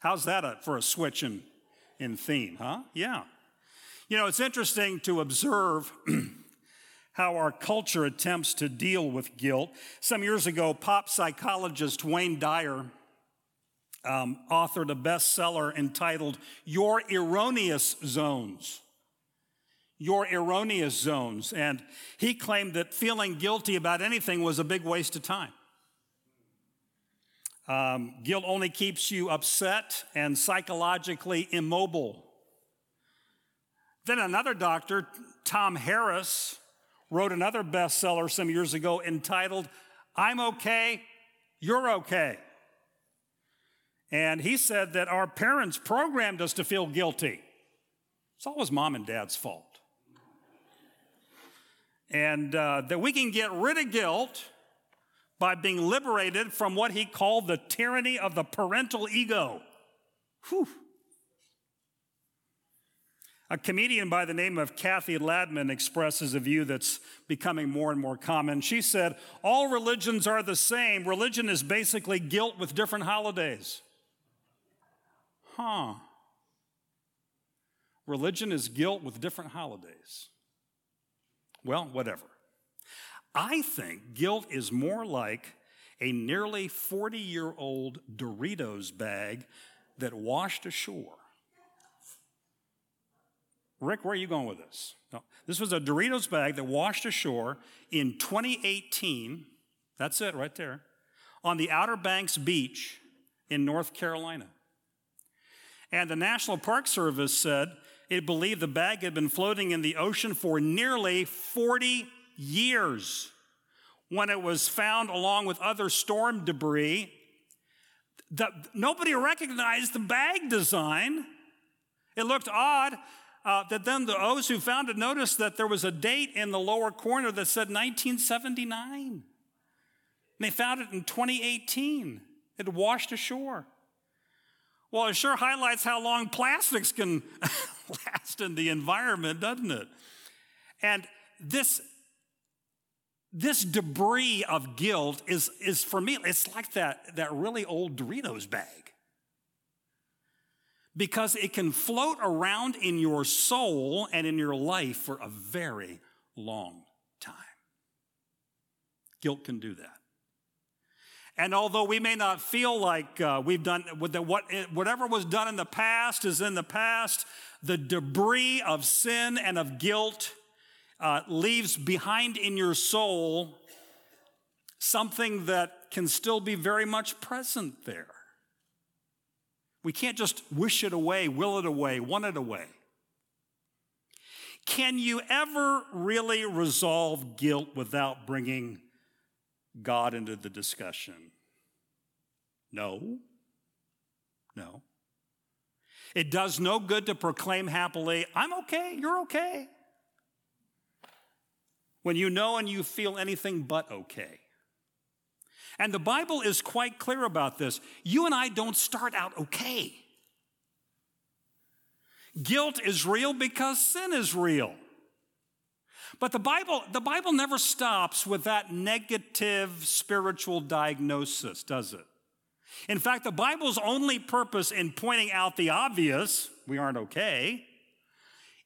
How's that a, for a switch in, in theme, huh? Yeah. You know, it's interesting to observe how our culture attempts to deal with guilt. Some years ago, pop psychologist Wayne Dyer um, authored a bestseller entitled Your Erroneous Zones. Your Erroneous Zones. And he claimed that feeling guilty about anything was a big waste of time. Um, guilt only keeps you upset and psychologically immobile. Then another doctor, Tom Harris, wrote another bestseller some years ago entitled, I'm okay, you're okay. And he said that our parents programmed us to feel guilty. It's always mom and dad's fault. And uh, that we can get rid of guilt by being liberated from what he called the tyranny of the parental ego. Whew. A comedian by the name of Kathy Ladman expresses a view that's becoming more and more common. She said, All religions are the same. Religion is basically guilt with different holidays. Huh. Religion is guilt with different holidays. Well, whatever. I think guilt is more like a nearly 40 year old Doritos bag that washed ashore. Rick, where are you going with this? No, this was a Doritos bag that washed ashore in 2018. That's it right there. On the Outer Banks beach in North Carolina. And the National Park Service said it believed the bag had been floating in the ocean for nearly 40 years. When it was found along with other storm debris, the, nobody recognized the bag design. It looked odd. Uh, that then those who found it noticed that there was a date in the lower corner that said 1979. And they found it in 2018. It washed ashore. Well, it sure highlights how long plastics can last in the environment, doesn't it? And this this debris of guilt is, is for me, it's like that, that really old Doritos bag. Because it can float around in your soul and in your life for a very long time. Guilt can do that. And although we may not feel like uh, we've done what, whatever was done in the past is in the past, the debris of sin and of guilt uh, leaves behind in your soul something that can still be very much present there. We can't just wish it away, will it away, want it away. Can you ever really resolve guilt without bringing God into the discussion? No. No. It does no good to proclaim happily, I'm okay, you're okay when you know and you feel anything but okay. And the Bible is quite clear about this. You and I don't start out okay. Guilt is real because sin is real. But the Bible, the Bible never stops with that negative spiritual diagnosis, does it? In fact, the Bible's only purpose in pointing out the obvious, we aren't okay,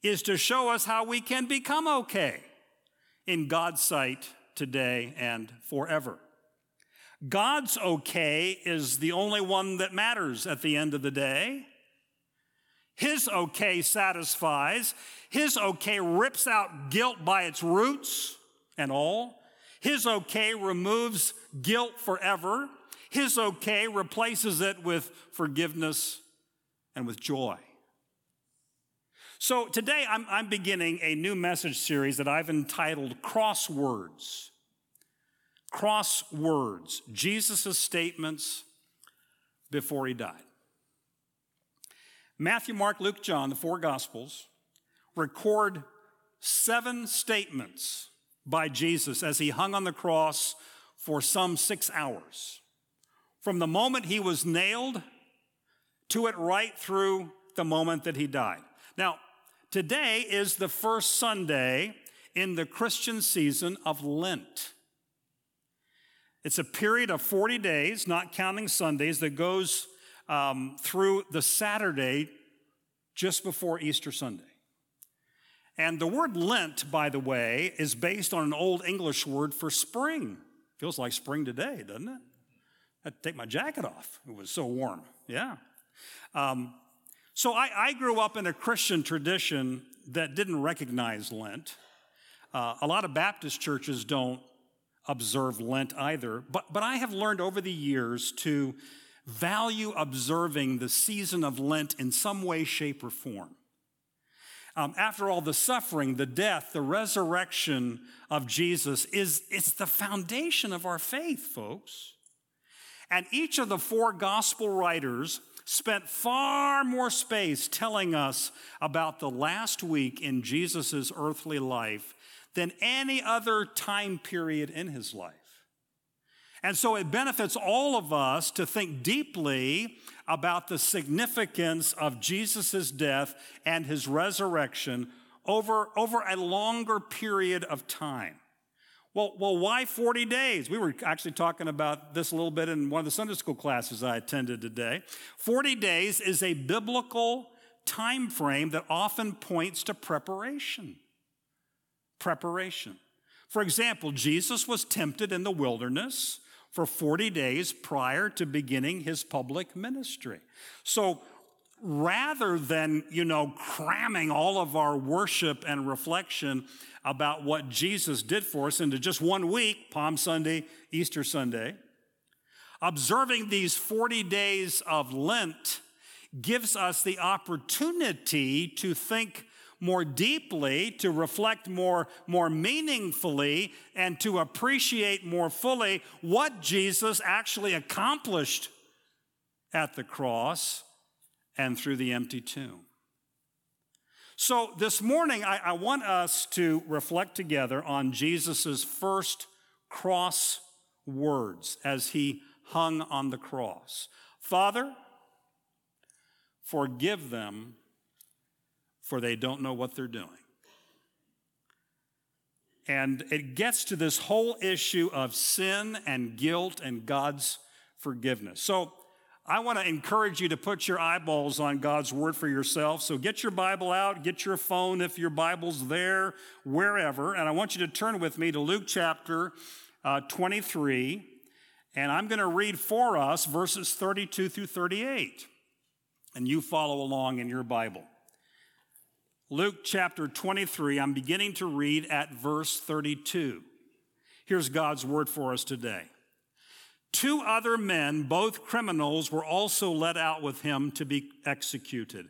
is to show us how we can become okay in God's sight today and forever. God's okay is the only one that matters at the end of the day. His okay satisfies. His okay rips out guilt by its roots and all. His okay removes guilt forever. His okay replaces it with forgiveness and with joy. So today I'm, I'm beginning a new message series that I've entitled Crosswords. Crosswords, Jesus' statements before he died. Matthew, Mark, Luke, John, the four Gospels, record seven statements by Jesus as he hung on the cross for some six hours. From the moment he was nailed to it right through the moment that he died. Now, today is the first Sunday in the Christian season of Lent. It's a period of 40 days, not counting Sundays, that goes um, through the Saturday just before Easter Sunday. And the word Lent, by the way, is based on an old English word for spring. Feels like spring today, doesn't it? I had to take my jacket off. It was so warm. Yeah. Um, so I, I, grew up in a Christian tradition that didn't recognize Lent. Uh, a lot of Baptist churches don't observe Lent either, but, but I have learned over the years to value observing the season of Lent in some way, shape, or form. Um, after all, the suffering, the death, the resurrection of Jesus is it's the foundation of our faith, folks. And each of the four gospel writers spent far more space telling us about the last week in Jesus' earthly life than any other time period in his life. And so it benefits all of us to think deeply about the significance of Jesus' death and his resurrection over, over a longer period of time. Well, well, why 40 days? We were actually talking about this a little bit in one of the Sunday school classes I attended today. 40 days is a biblical time frame that often points to preparation. Preparation. For example, Jesus was tempted in the wilderness for 40 days prior to beginning his public ministry. So rather than, you know, cramming all of our worship and reflection about what Jesus did for us into just one week, Palm Sunday, Easter Sunday, observing these 40 days of Lent gives us the opportunity to think more deeply, to reflect more, more meaningfully, and to appreciate more fully what Jesus actually accomplished at the cross and through the empty tomb. So, this morning, I, I want us to reflect together on Jesus' first cross words as he hung on the cross Father, forgive them for they don't know what they're doing. And it gets to this whole issue of sin and guilt and God's forgiveness. So I want to encourage you to put your eyeballs on God's word for yourself. So get your Bible out, get your phone if your Bible's there, wherever. And I want you to turn with me to Luke chapter uh, 23. And I'm going to read for us verses 32 through 38. And you follow along in your Bible. Luke chapter 23, I'm beginning to read at verse 32. Here's God's word for us today. Two other men, both criminals, were also led out with him to be executed.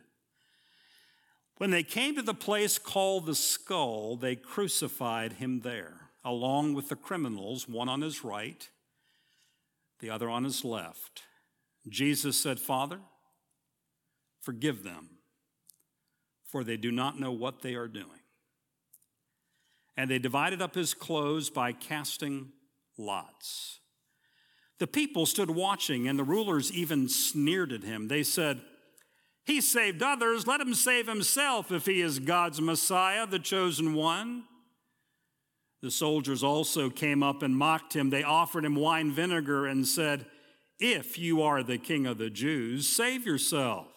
When they came to the place called the skull, they crucified him there, along with the criminals, one on his right, the other on his left. Jesus said, Father, forgive them for they do not know what they are doing. And they divided up his clothes by casting lots. The people stood watching, and the rulers even sneered at him. They said, He saved others, let him save himself if he is God's Messiah, the chosen one. The soldiers also came up and mocked him. They offered him wine vinegar and said, If you are the king of the Jews, save yourself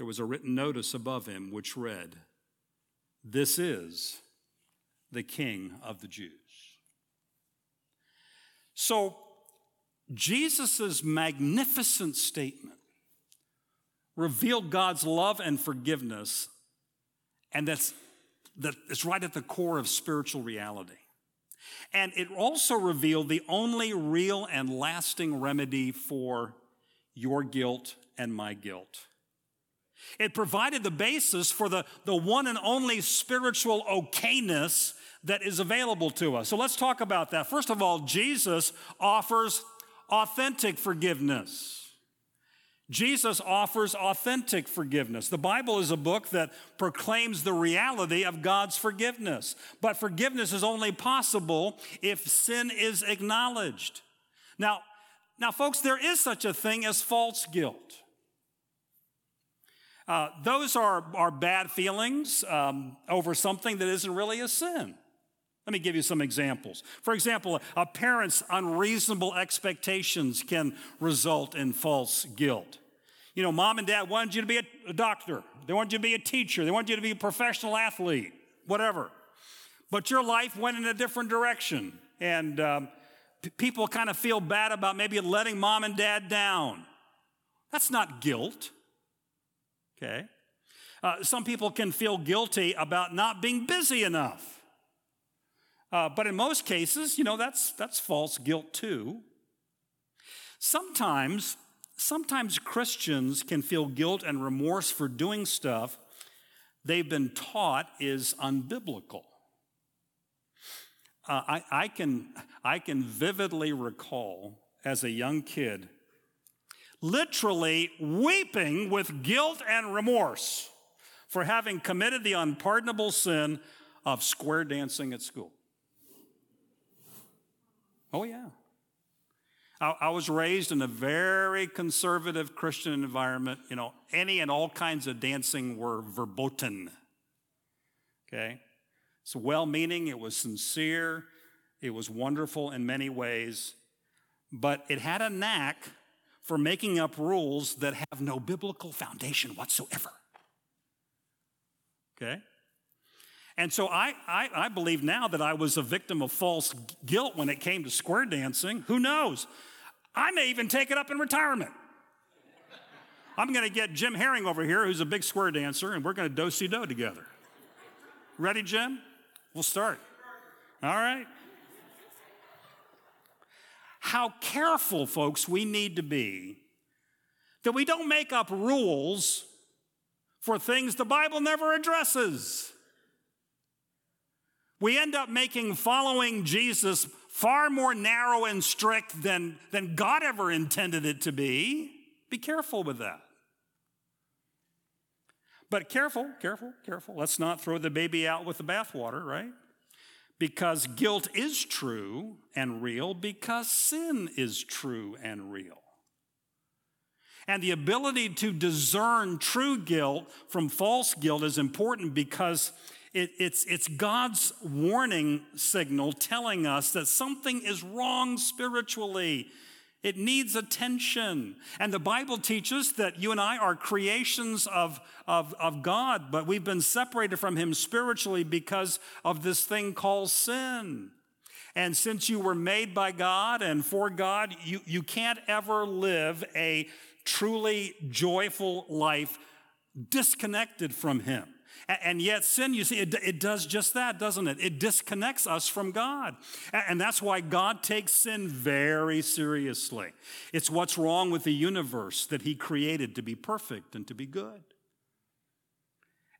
there was a written notice above him which read, This is the King of the Jews. So, Jesus' magnificent statement revealed God's love and forgiveness, and that's, that it's right at the core of spiritual reality. And it also revealed the only real and lasting remedy for your guilt and my guilt. It provided the basis for the, the one and only spiritual okayness that is available to us. So let's talk about that. First of all, Jesus offers authentic forgiveness. Jesus offers authentic forgiveness. The Bible is a book that proclaims the reality of God's forgiveness. But forgiveness is only possible if sin is acknowledged. Now, now folks, there is such a thing as false guilt. Uh, those are, are bad feelings um, over something that isn't really a sin. Let me give you some examples. For example, a parent's unreasonable expectations can result in false guilt. You know, mom and dad wanted you to be a, doctor, they wanted you to be a teacher, they wanted you to be a professional athlete, whatever. But your life went in a different direction, and um, p- people kind of feel bad about maybe letting mom and dad down. That's not guilt. Okay? Uh, some people can feel guilty about not being busy enough. Uh, but in most cases, you know, that's, that's false guilt too. Sometimes, sometimes Christians can feel guilt and remorse for doing stuff they've been taught is unbiblical. Uh, I, I, can, I can vividly recall as a young kid literally weeping with guilt and remorse for having committed the unpardonable sin of square dancing at school. Oh, yeah. I, I, was raised in a very conservative Christian environment. You know, any and all kinds of dancing were verboten. Okay? It's well meaning, it was sincere, it was wonderful in many ways, but it had a knack for making up rules that have no biblical foundation whatsoever. Okay? And so I, I, I, believe now that I was a victim of false guilt when it came to square dancing. Who knows? I may even take it up in retirement. I'm going to get Jim Herring over here, who's a big square dancer, and we're going to do si do together. Ready, Jim? We'll start. All right. How careful, folks, we need to be that we don't make up rules for things the Bible never addresses we end up making following Jesus far more narrow and strict than, than God ever intended it to be. Be careful with that. But careful, careful, careful. Let's not throw the baby out with the bathwater, right? Because guilt is true and real because sin is true and real. And the ability to discern true guilt from false guilt is important because it, it's, it's God's warning signal telling us that something is wrong spiritually. It needs attention. And the Bible teaches that you and I are creations of, of, of God, but we've been separated from Him spiritually because of this thing called sin. And since you were made by God and for God, you, you can't ever live a truly joyful life disconnected from Him. And yet, sin, you see, it, it, does just that, doesn't it? It disconnects us from God. And that's why God takes sin very seriously. It's what's wrong with the universe that He created to be perfect and to be good.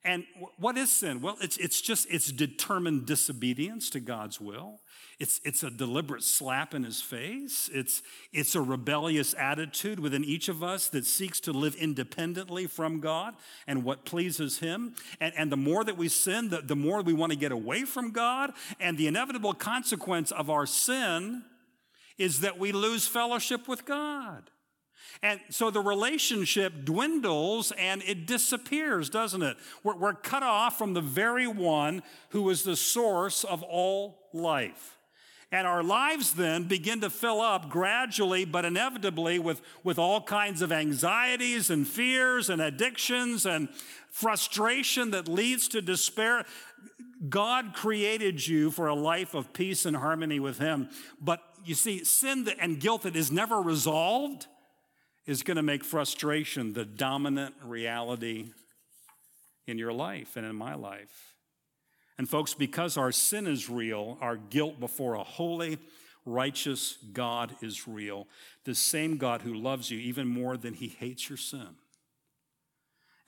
And what is sin? Well, it's, it's just, it's determined disobedience to God's will. It's, it's a deliberate slap in his face. It's, it's a rebellious attitude within each of us that seeks to live independently from God and what pleases him. And, and the more that we sin, the, the more we want to get away from God. And the inevitable consequence of our sin is that we lose fellowship with God. And so the relationship dwindles and it disappears, doesn't it? We're, we're, cut off from the very one who is the source of all life. And our lives then begin to fill up gradually but inevitably with, with all kinds of anxieties and fears and addictions and frustration that leads to despair. God created you for a life of peace and harmony with Him. But you see, sin and guilt that is never resolved is going to make frustration the dominant reality in your life and in my life. And, folks, because our sin is real, our guilt before a holy, righteous God is real. The same God who loves you even more than he hates your sin.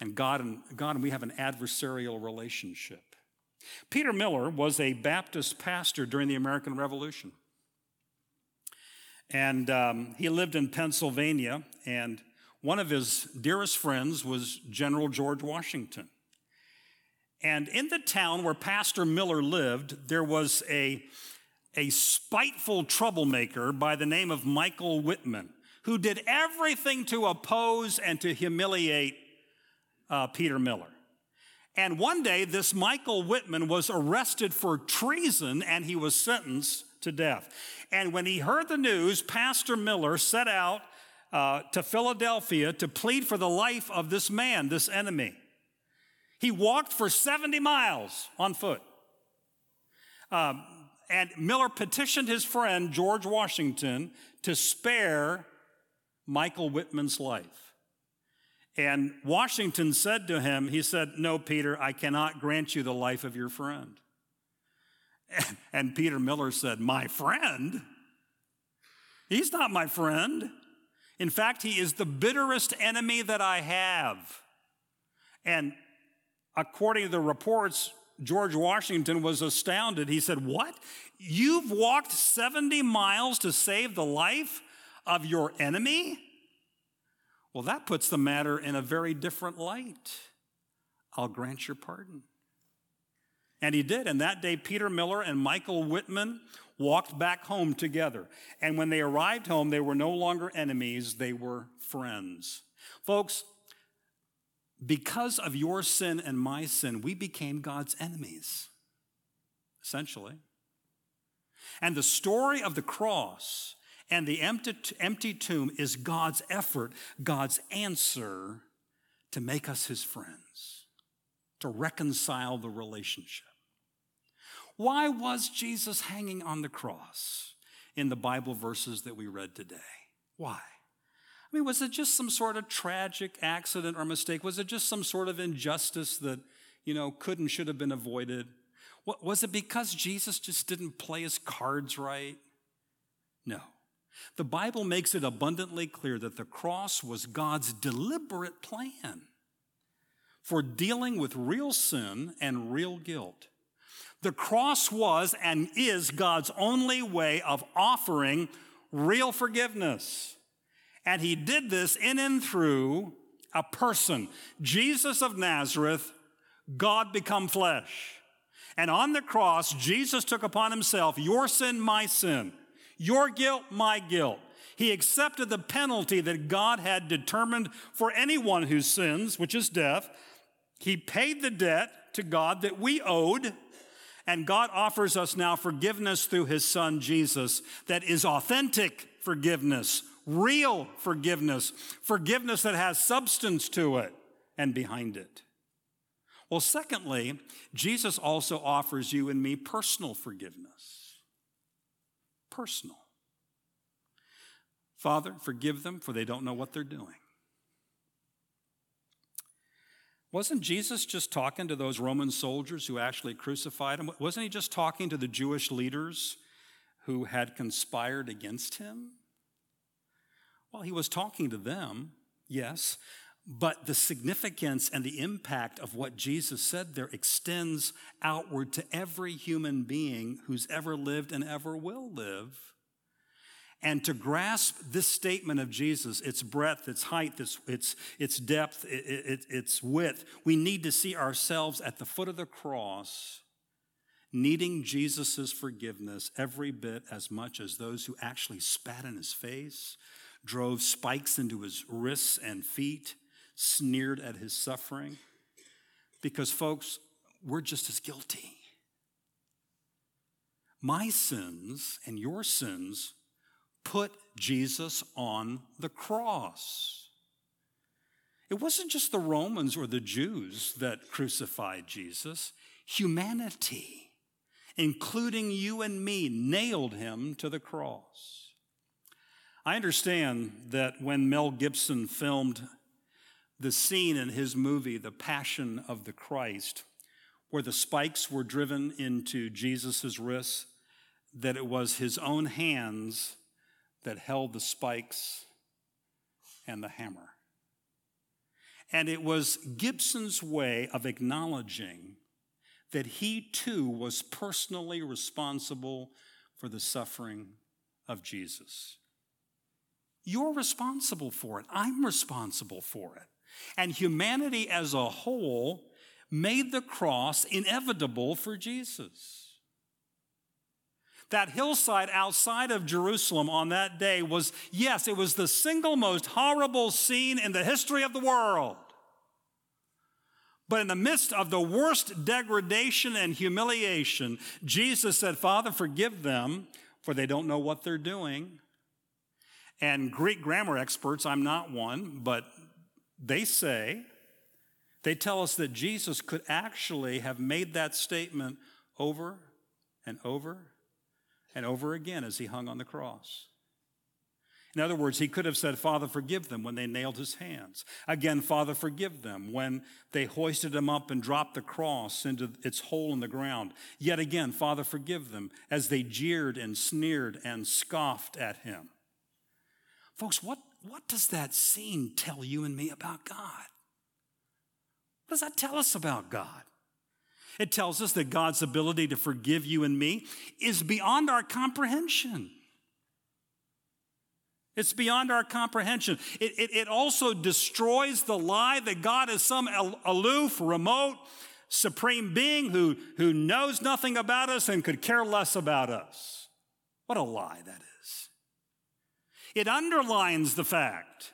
And God and, God and we have an adversarial relationship. Peter Miller was a Baptist pastor during the American Revolution. And um, he lived in Pennsylvania. And one of his dearest friends was General George Washington. And in the town where Pastor Miller lived, there was a, a spiteful troublemaker by the name of Michael Whitman who did everything to oppose and to humiliate uh, Peter Miller. And one day, this Michael Whitman was arrested for treason and he was sentenced to death. And when he heard the news, Pastor Miller set out uh, to Philadelphia to plead for the life of this man, this enemy. He walked for 70 miles on foot. Um, and Miller petitioned his friend, George Washington, to spare Michael Whitman's life. And Washington said to him, he said, No, Peter, I cannot grant you the life of your friend. And Peter Miller said, My friend? He's not my friend. In fact, he is the bitterest enemy that I have. And according to the reports, George Washington was astounded. He said, What? You've walked 70 miles to save the life of your enemy? Well, that puts the matter in a very different light. I'll grant your pardon. And he did. And that day, Peter Miller and Michael Whitman walked back home together. And when they arrived home, they were no longer enemies, they were friends. Folks, because of your sin and my sin, we became God's enemies, essentially. And the story of the cross and the empty, empty tomb is God's effort, God's answer to make us his friends, to reconcile the relationship. Why was Jesus hanging on the cross in the Bible verses that we read today? Why? I mean, was it just some sort of tragic accident or mistake? Was it just some sort of injustice that, you know, could and should have been avoided? What, was it because Jesus just didn't play his cards right? No. The Bible makes it abundantly clear that the cross was God's deliberate plan for dealing with real sin and real guilt. The cross was and is God's only way of offering real forgiveness. And he did this in and through a person, Jesus of Nazareth, God become flesh. And on the cross, Jesus took upon himself your sin, my sin your guilt, my guilt. He accepted the penalty that God had determined for anyone who sins, which is death. He paid the debt to God that we owed, and God offers us now forgiveness through his son Jesus that is authentic forgiveness, real forgiveness, forgiveness that has substance to it and behind it. Well, secondly, Jesus also offers you and me personal forgiveness personal. Father, forgive them, for they don't know what they're doing. Wasn't Jesus just talking to those Roman soldiers who actually crucified him? Wasn't he just talking to the Jewish leaders who had conspired against him? Well, he was talking to them, yes, but the significance and the impact of what Jesus said there extends outward to every human being who's ever lived and ever will live. And to grasp this statement of Jesus, its breadth, its height, its, its, its depth, it, it, its width, we need to see ourselves at the foot of the cross, needing Jesus' forgiveness every bit as much as those who actually spat in his face, drove spikes into his wrists and feet, sneered at his suffering? Because, folks, we're just as guilty. My sins and your sins put Jesus on the cross. It wasn't just the Romans or the Jews that crucified Jesus, humanity, including you and me, nailed him to the cross. I understand that when Mel Gibson filmed the scene in his movie, The Passion of the Christ, where the spikes were driven into Jesus' wrists, that it was his own hands that held the spikes and the hammer. And it was Gibson's way of acknowledging that he too was personally responsible for the suffering of Jesus. You're responsible for it. I'm responsible for it. And humanity as a whole made the cross inevitable for Jesus. That hillside outside of Jerusalem on that day was, yes, it was the single most horrible scene in the history of the world. But in the midst of the worst degradation and humiliation, Jesus said, Father, forgive them, for they don't know what they're doing. And Greek grammar experts, I'm not one, but they say, they tell us that Jesus could actually have made that statement over and over and over again as he hung on the cross. In other words, he could have said, Father, forgive them when they nailed his hands. Again, Father, forgive them when they hoisted him up and dropped the cross into its hole in the ground. Yet again, Father, forgive them as they jeered and sneered and scoffed at him. Folks, what, what does that scene tell you and me about God? What does that tell us about God? It tells us that God's ability to forgive you and me is beyond our comprehension. It's beyond our comprehension. It, it, it, also destroys the lie that God is some aloof, remote, supreme being who, who knows nothing about us and could care less about us. What a lie that is. It underlines the fact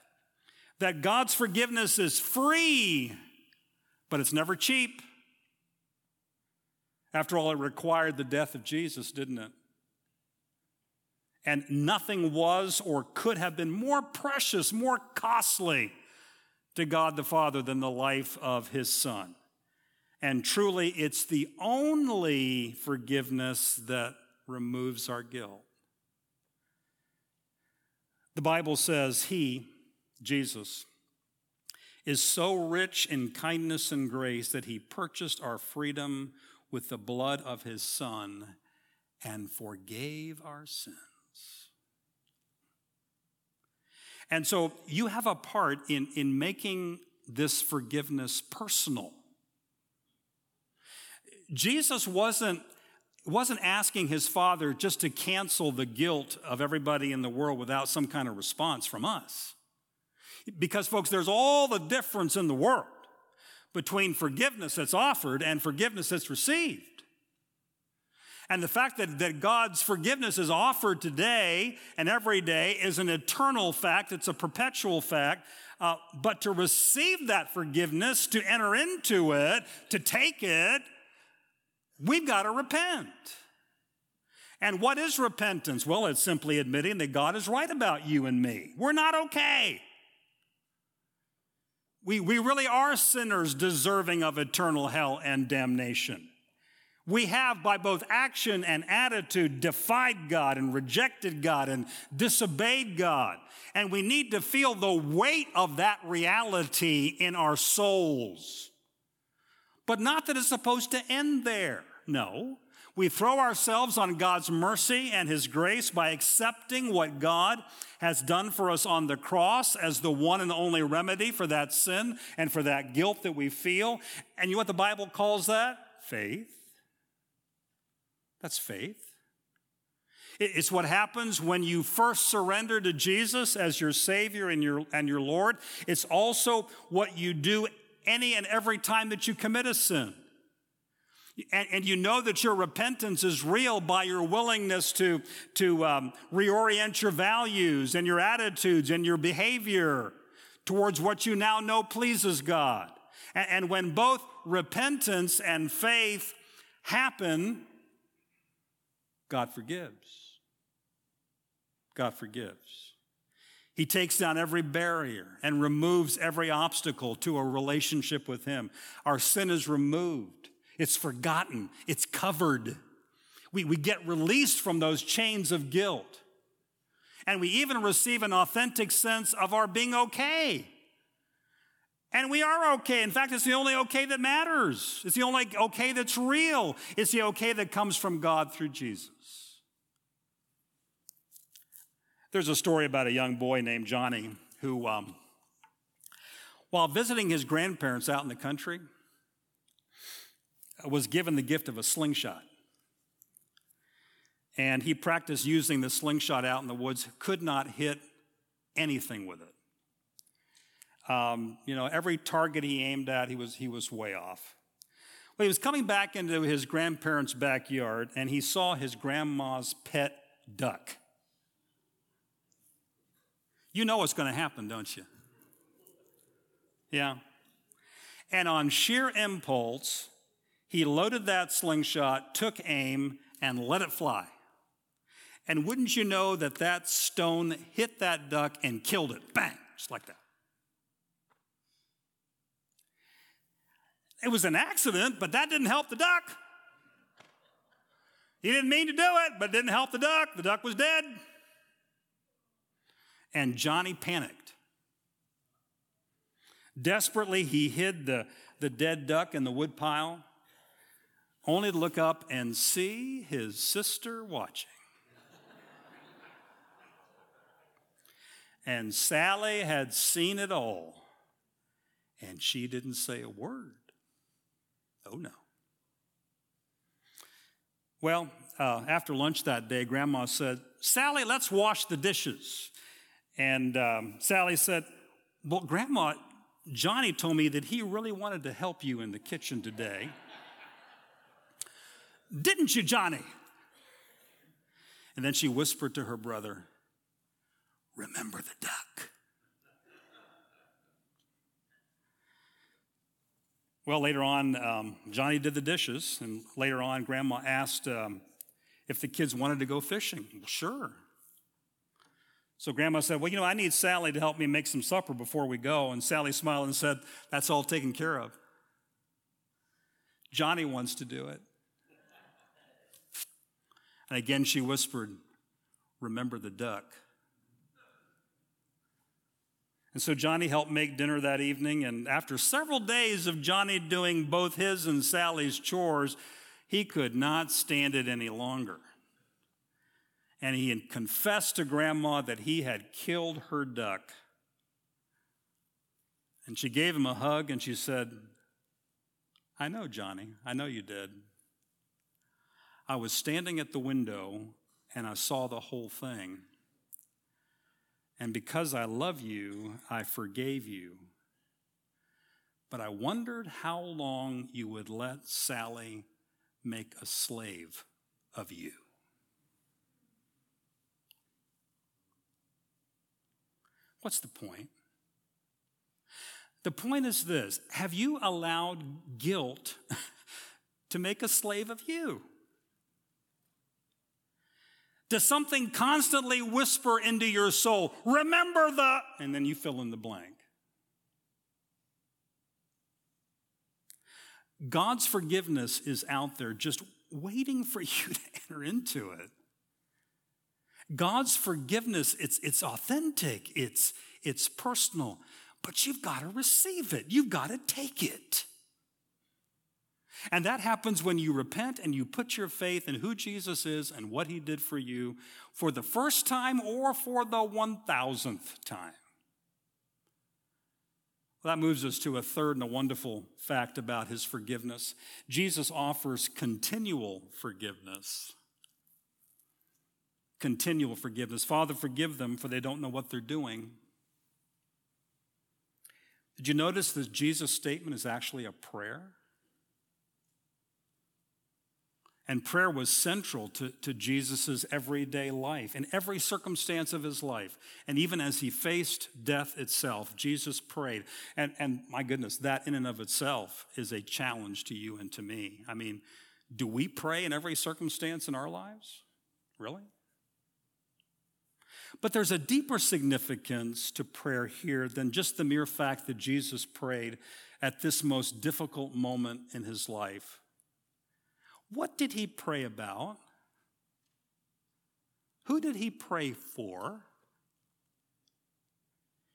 that God's forgiveness is free, but it's never cheap. After all, it required the death of Jesus, didn't it? And nothing was or could have been more precious, more costly to God the Father than the life of his Son. And truly, it's the only forgiveness that removes our guilt. The Bible says he, Jesus, is so rich in kindness and grace that he purchased our freedom with the blood of his Son and forgave our sins. And so you have a part in, in making this forgiveness personal. Jesus wasn't, wasn't asking his father just to cancel the guilt of everybody in the world without some kind of response from us. Because, folks, there's all the difference in the world between forgiveness that's offered and forgiveness that's received. And the fact that, that God's forgiveness is offered today and every day is an eternal fact, it's a perpetual fact. Uh, but to receive that forgiveness, to enter into it, to take it, we've got to repent. And what is repentance? Well, it's simply admitting that God is right about you and me. We're not okay. We, we really are sinners deserving of eternal hell and damnation. We have, by both action and attitude, defied God and rejected God and disobeyed God. And we need to feel the weight of that reality in our souls. But not that it's supposed to end there. No. We throw ourselves on God's mercy and His grace by accepting what God has done for us on the cross as the one and only remedy for that sin and for that guilt that we feel. And you know what the Bible calls that? Faith. That's faith. It's what happens when you first surrender to Jesus as your Savior and your, and your Lord. It's also what you do any and every time that you commit a sin. And, and, you know that your repentance is real by your willingness to, to um, reorient your values and your attitudes and your behavior towards what you now know pleases God. And, and when both repentance and faith happen, God forgives. God forgives. He takes down every barrier and removes every obstacle to a relationship with Him. Our sin is removed. It's forgotten, it's covered. We, we get released from those chains of guilt. And we even receive an authentic sense of our being okay. And we are okay. In fact, it's the only okay that matters. It's the only okay that's real. It's the okay that comes from God through Jesus. There's a story about a young boy named Johnny who, um, while visiting his grandparents out in the country, was given the gift of a slingshot. And he practiced using the slingshot out in the woods, could not hit anything with it. Um, you know, every target he aimed at, he was, he was way off. Well, he was coming back into his grandparents' backyard and he saw his grandma's pet duck. You know what's going to happen, don't you? Yeah. And on sheer impulse, he loaded that slingshot, took aim, and let it fly. And wouldn't you know that that stone hit that duck and killed it? Bang, just like that. It was an accident, but that didn't help the duck. He didn't mean to do it, but it didn't help the duck. The duck was dead. And Johnny panicked. Desperately, he hid the, the dead duck in the woodpile, only to look up and see his sister watching. and Sally had seen it all, and she didn't say a word. Oh, no. Well, uh, after lunch that day, Grandma said, Sally, let's wash the dishes. And um, Sally said, Well, Grandma, Johnny told me that he really wanted to help you in the kitchen today. Didn't you, Johnny? And then she whispered to her brother, Remember the duck. Well, later on, um, Johnny did the dishes, and later on, Grandma asked um, if the kids wanted to go fishing. Well, sure. So Grandma said, Well, you know, I need Sally to help me make some supper before we go. And Sally smiled and said, That's all taken care of. Johnny wants to do it. And again, she whispered, Remember the duck. And so Johnny helped make dinner that evening. And after several days of Johnny doing both his and Sally's chores, he could not stand it any longer and he confessed to grandma that he had killed her duck. And she gave him a hug and she said, I know, Johnny, I know you did. I was standing at the window and I saw the whole thing. And because I love you, I forgave you. But I wondered how long you would let Sally make a slave of you. What's the point? The point is this Have you allowed guilt to make a slave of you? Does something constantly whisper into your soul, remember the, and then you fill in the blank? God's forgiveness is out there just waiting for you to enter into it. God's forgiveness, it's, it's authentic, it's, it's personal, but you've got to receive it. You've got to take it. And that happens when you repent and you put your faith in who Jesus is and what he did for you for the first time or for the 1000th time. Well, that moves us to a third and a wonderful fact about his forgiveness. Jesus offers continual forgiveness continual forgiveness. Father, forgive them, for they don't know what they're doing. Did you notice that Jesus' statement is actually a prayer? And prayer was central to, to Jesus' everyday life, in every circumstance of his life. And even as he faced death itself, Jesus prayed. And, and my goodness, that in and of itself is a challenge to you and to me. I mean, do we pray in every circumstance in our lives? Really? But there's a deeper significance to prayer here than just the mere fact that Jesus prayed at this most difficult moment in his life. What did he pray about? Who did he pray for?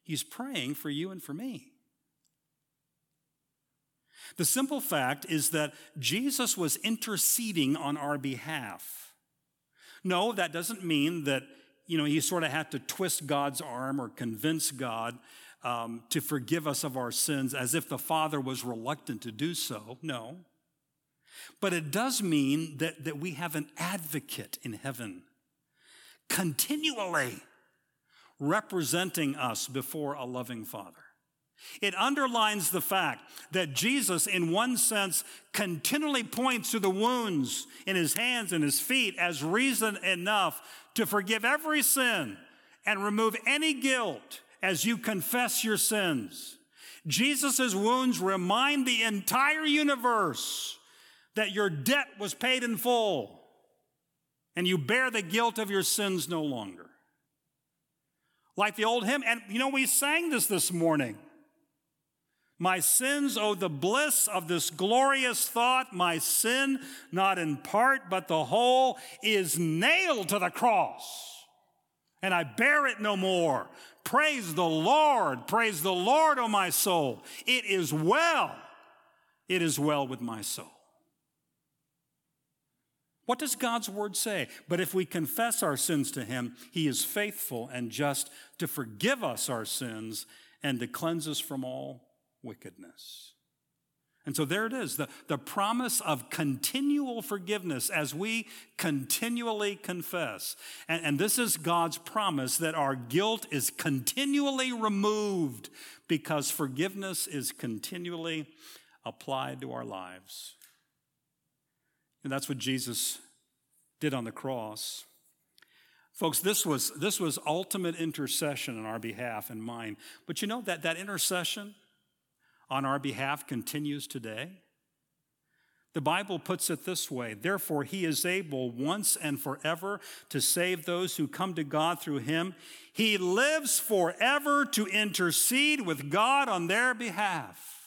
He's praying for you and for me. The simple fact is that Jesus was interceding on our behalf. No, that doesn't mean that you know, he sort of had to twist God's arm or convince God um, to forgive us of our sins as if the Father was reluctant to do so. No. But it does mean that, that we have an advocate in heaven continually representing us before a loving Father. It underlines the fact that Jesus, in one sense, continually points to the wounds in his hands and his feet as reason enough to forgive every sin and remove any guilt as you confess your sins. Jesus' wounds remind the entire universe that your debt was paid in full and you bear the guilt of your sins no longer. Like the old hymn, and you know, we sang this this morning. My sins, oh, the bliss of this glorious thought, my sin, not in part, but the whole, is nailed to the cross. And I bear it no more. Praise the Lord. Praise the Lord, O oh my soul. It is well. It is well with my soul. What does God's word say? But if we confess our sins to him, he is faithful and just to forgive us our sins and to cleanse us from all wickedness. And so there it is the, the promise of continual forgiveness as we continually confess. And, and this is God's promise that our guilt is continually removed because forgiveness is continually applied to our lives. And that's what Jesus did on the cross. Folks, this was, this was ultimate intercession on our behalf and mine. But you know that that intercession, on our behalf continues today? The Bible puts it this way Therefore, he is able once and forever to save those who come to God through him. He lives forever to intercede with God on their behalf.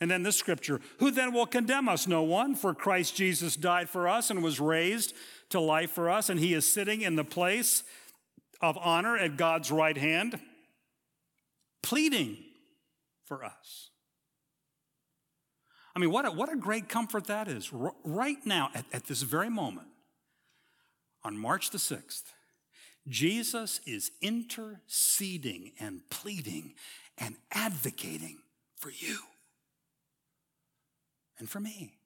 And then this scripture Who then will condemn us? No one, for Christ Jesus died for us and was raised to life for us, and he is sitting in the place of honor at God's right hand, pleading for us. I mean, what a, what a great comfort that is. R- right now, at, at this very moment, on March the 6th, Jesus is interceding and pleading and advocating for you and for me.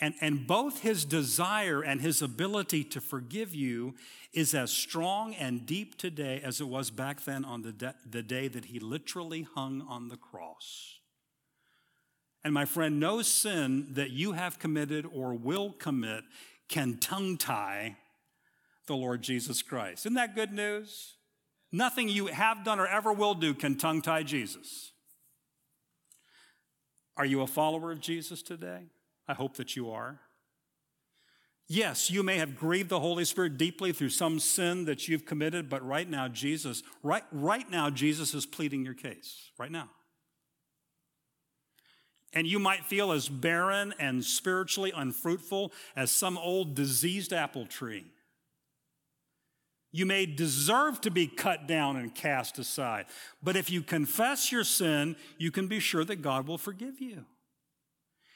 And, and both his desire and his ability to forgive you is as strong and deep today as it was back then on the, de- the day that he literally hung on the cross. And my friend, no sin that you have committed or will commit can tongue tie the Lord Jesus Christ. Isn't that good news? Nothing you have done or ever will do can tongue tie Jesus. Are you a follower of Jesus today? I hope that you are. Yes, you may have grieved the Holy Spirit deeply through some sin that you've committed, but right now, Jesus, right, right now, Jesus is pleading your case. Right now. And you might feel as barren and spiritually unfruitful as some old diseased apple tree. You may deserve to be cut down and cast aside. But if you confess your sin, you can be sure that God will forgive you.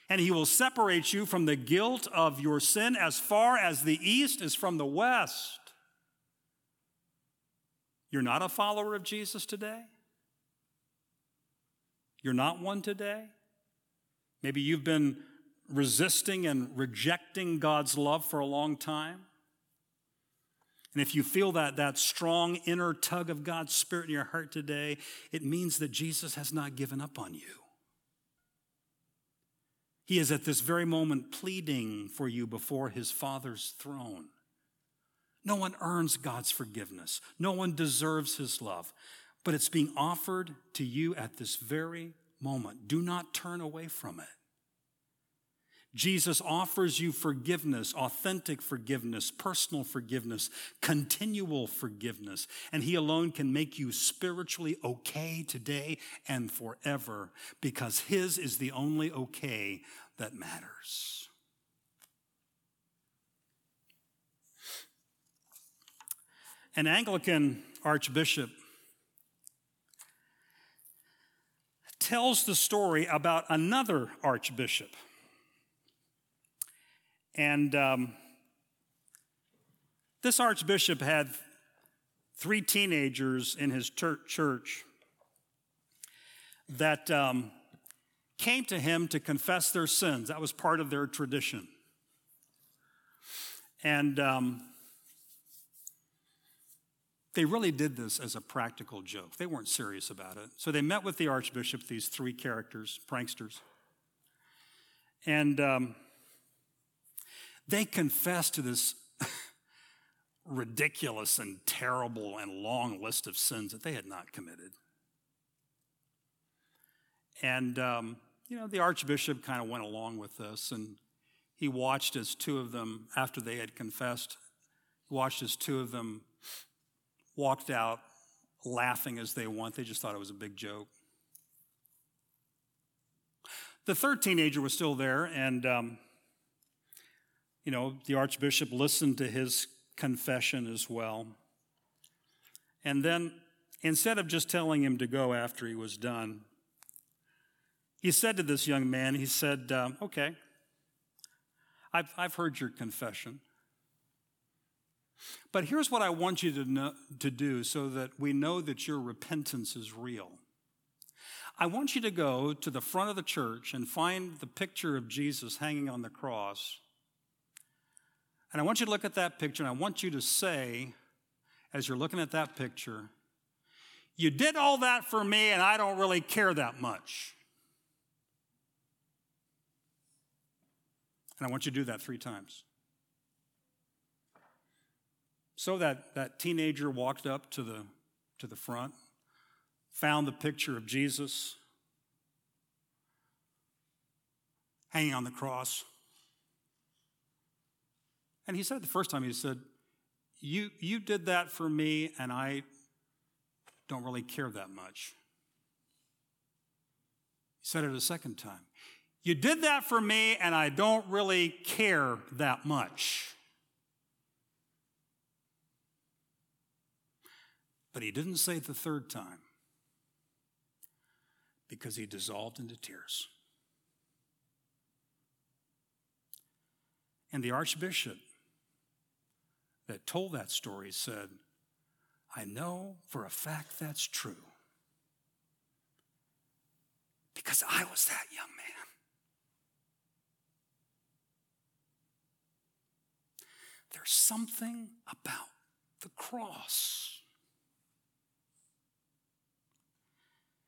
And he will separate you from the guilt of your sin as far as the east is from the west. You're not a follower of Jesus today? You're not one today? Maybe you've been resisting and rejecting God's love for a long time. And if you feel that, that strong inner tug of God's Spirit in your heart today, it means that Jesus has not given up on you. He is at this very moment pleading for you before his Father's throne. No one earns God's forgiveness, no one deserves his love, but it's being offered to you at this very moment. Do not turn away from it. Jesus offers you forgiveness, authentic forgiveness, personal forgiveness, continual forgiveness, and He alone can make you spiritually okay today and forever because His is the only okay that matters. An Anglican archbishop tells the story about another archbishop and um, this archbishop had three teenagers in his ter- church that um, came to him to confess their sins. That was part of their tradition. And um, they really did this as a practical joke. They weren't serious about it. So they met with the archbishop, these three characters, pranksters, and um, they confessed to this ridiculous and terrible and long list of sins that they had not committed. And, um, you know, the archbishop kind of went along with this, and he watched as two of them, after they had confessed, watched as two of them walked out laughing as they went. They just thought it was a big joke. The third teenager was still there, and, um, you know, the archbishop listened to his confession as well. And then, instead of just telling him to go after he was done, he said to this young man, he said, um, Okay, I've, I've heard your confession. But here's what I want you to, know, to do so that we know that your repentance is real. I want you to go to the front of the church and find the picture of Jesus hanging on the cross. And I want you to look at that picture and I want you to say, as you're looking at that picture, you did all that for me and I don't really care that much. And I want you to do that three times. So that, that teenager walked up to the, to the front, found the picture of Jesus hanging on the cross. And he said the first time, he said, you, you did that for me, and I don't really care that much. He said it a second time. You did that for me, and I don't really care that much. But he didn't say it the third time because he dissolved into tears. And the archbishop that told that story said, I know for a fact that's true because I was that young man. There's something about the cross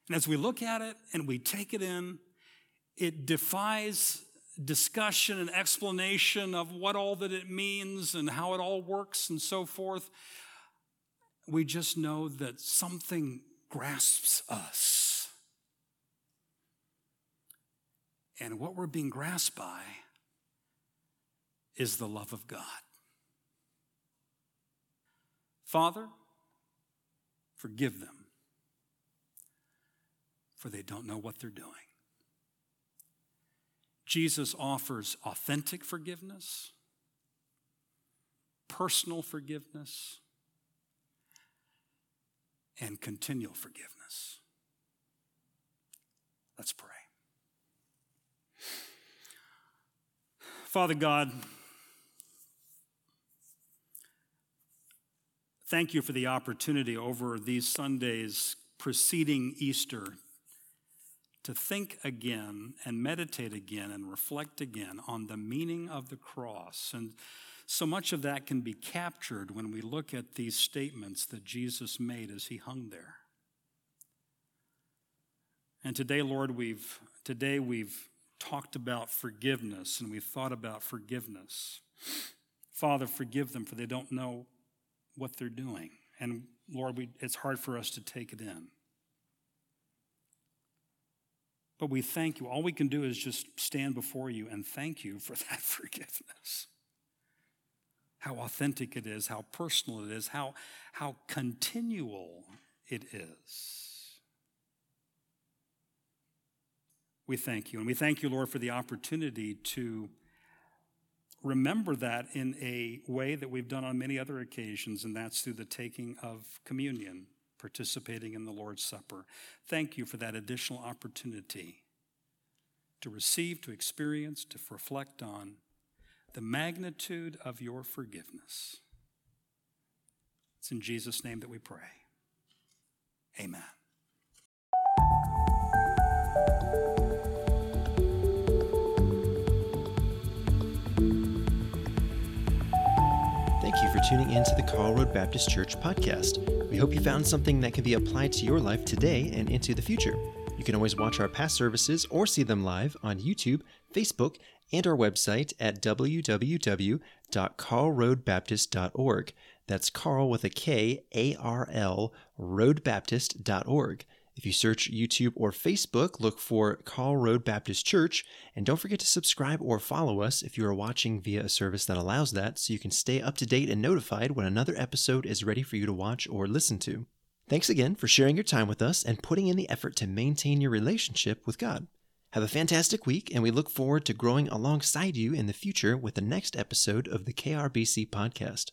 And as we look at it and we take it in, it defies discussion and explanation of what all that it means and how it all works and so forth. We just know that something grasps us. And what we're being grasped by is the love of God. Father, forgive them for they don't know what they're doing. Jesus offers authentic forgiveness, personal forgiveness, and continual forgiveness. Let's pray. Father God, thank you for the opportunity over these Sundays preceding Easter to think again and meditate again and reflect again on the meaning of the cross. And so much of that can be captured when we look at these statements that Jesus made as he hung there. And today, Lord, we've today we've talked about forgiveness and we've thought about forgiveness. Father, forgive them for they don't know what they're doing. And Lord, we, it's hard for us to take it in. But we thank you. All we can do is just stand before you and thank you for that forgiveness. How authentic it is, how personal it is, how, how continual it is. We thank you. And we thank you, Lord, for the opportunity to remember that in a way that we've done on many other occasions, and that's through the taking of communion participating in the Lord's Supper. Thank you for that additional opportunity to receive, to experience, to reflect on the magnitude of your forgiveness. It's in Jesus' name that we pray. Amen. Thank you for tuning in to the Karl Road Baptist Church podcast. We hope you found something that can be applied to your life today and into the future. You can always watch our past services or see them live on YouTube, Facebook, and our website at www.karlroadbaptist.org. That's Carl with a K, A R L, roadbaptist.org. If you search YouTube or Facebook, look for Karl Road Baptist Church, and don't forget to subscribe or follow us if you are watching via a service that allows that so you can stay up to date and notified when another episode is ready for you to watch or listen to. Thanks again for sharing your time with us and putting in the effort to maintain your relationship with God. Have a fantastic week, and we look forward to growing alongside you in the future with the next episode of the KRBC podcast.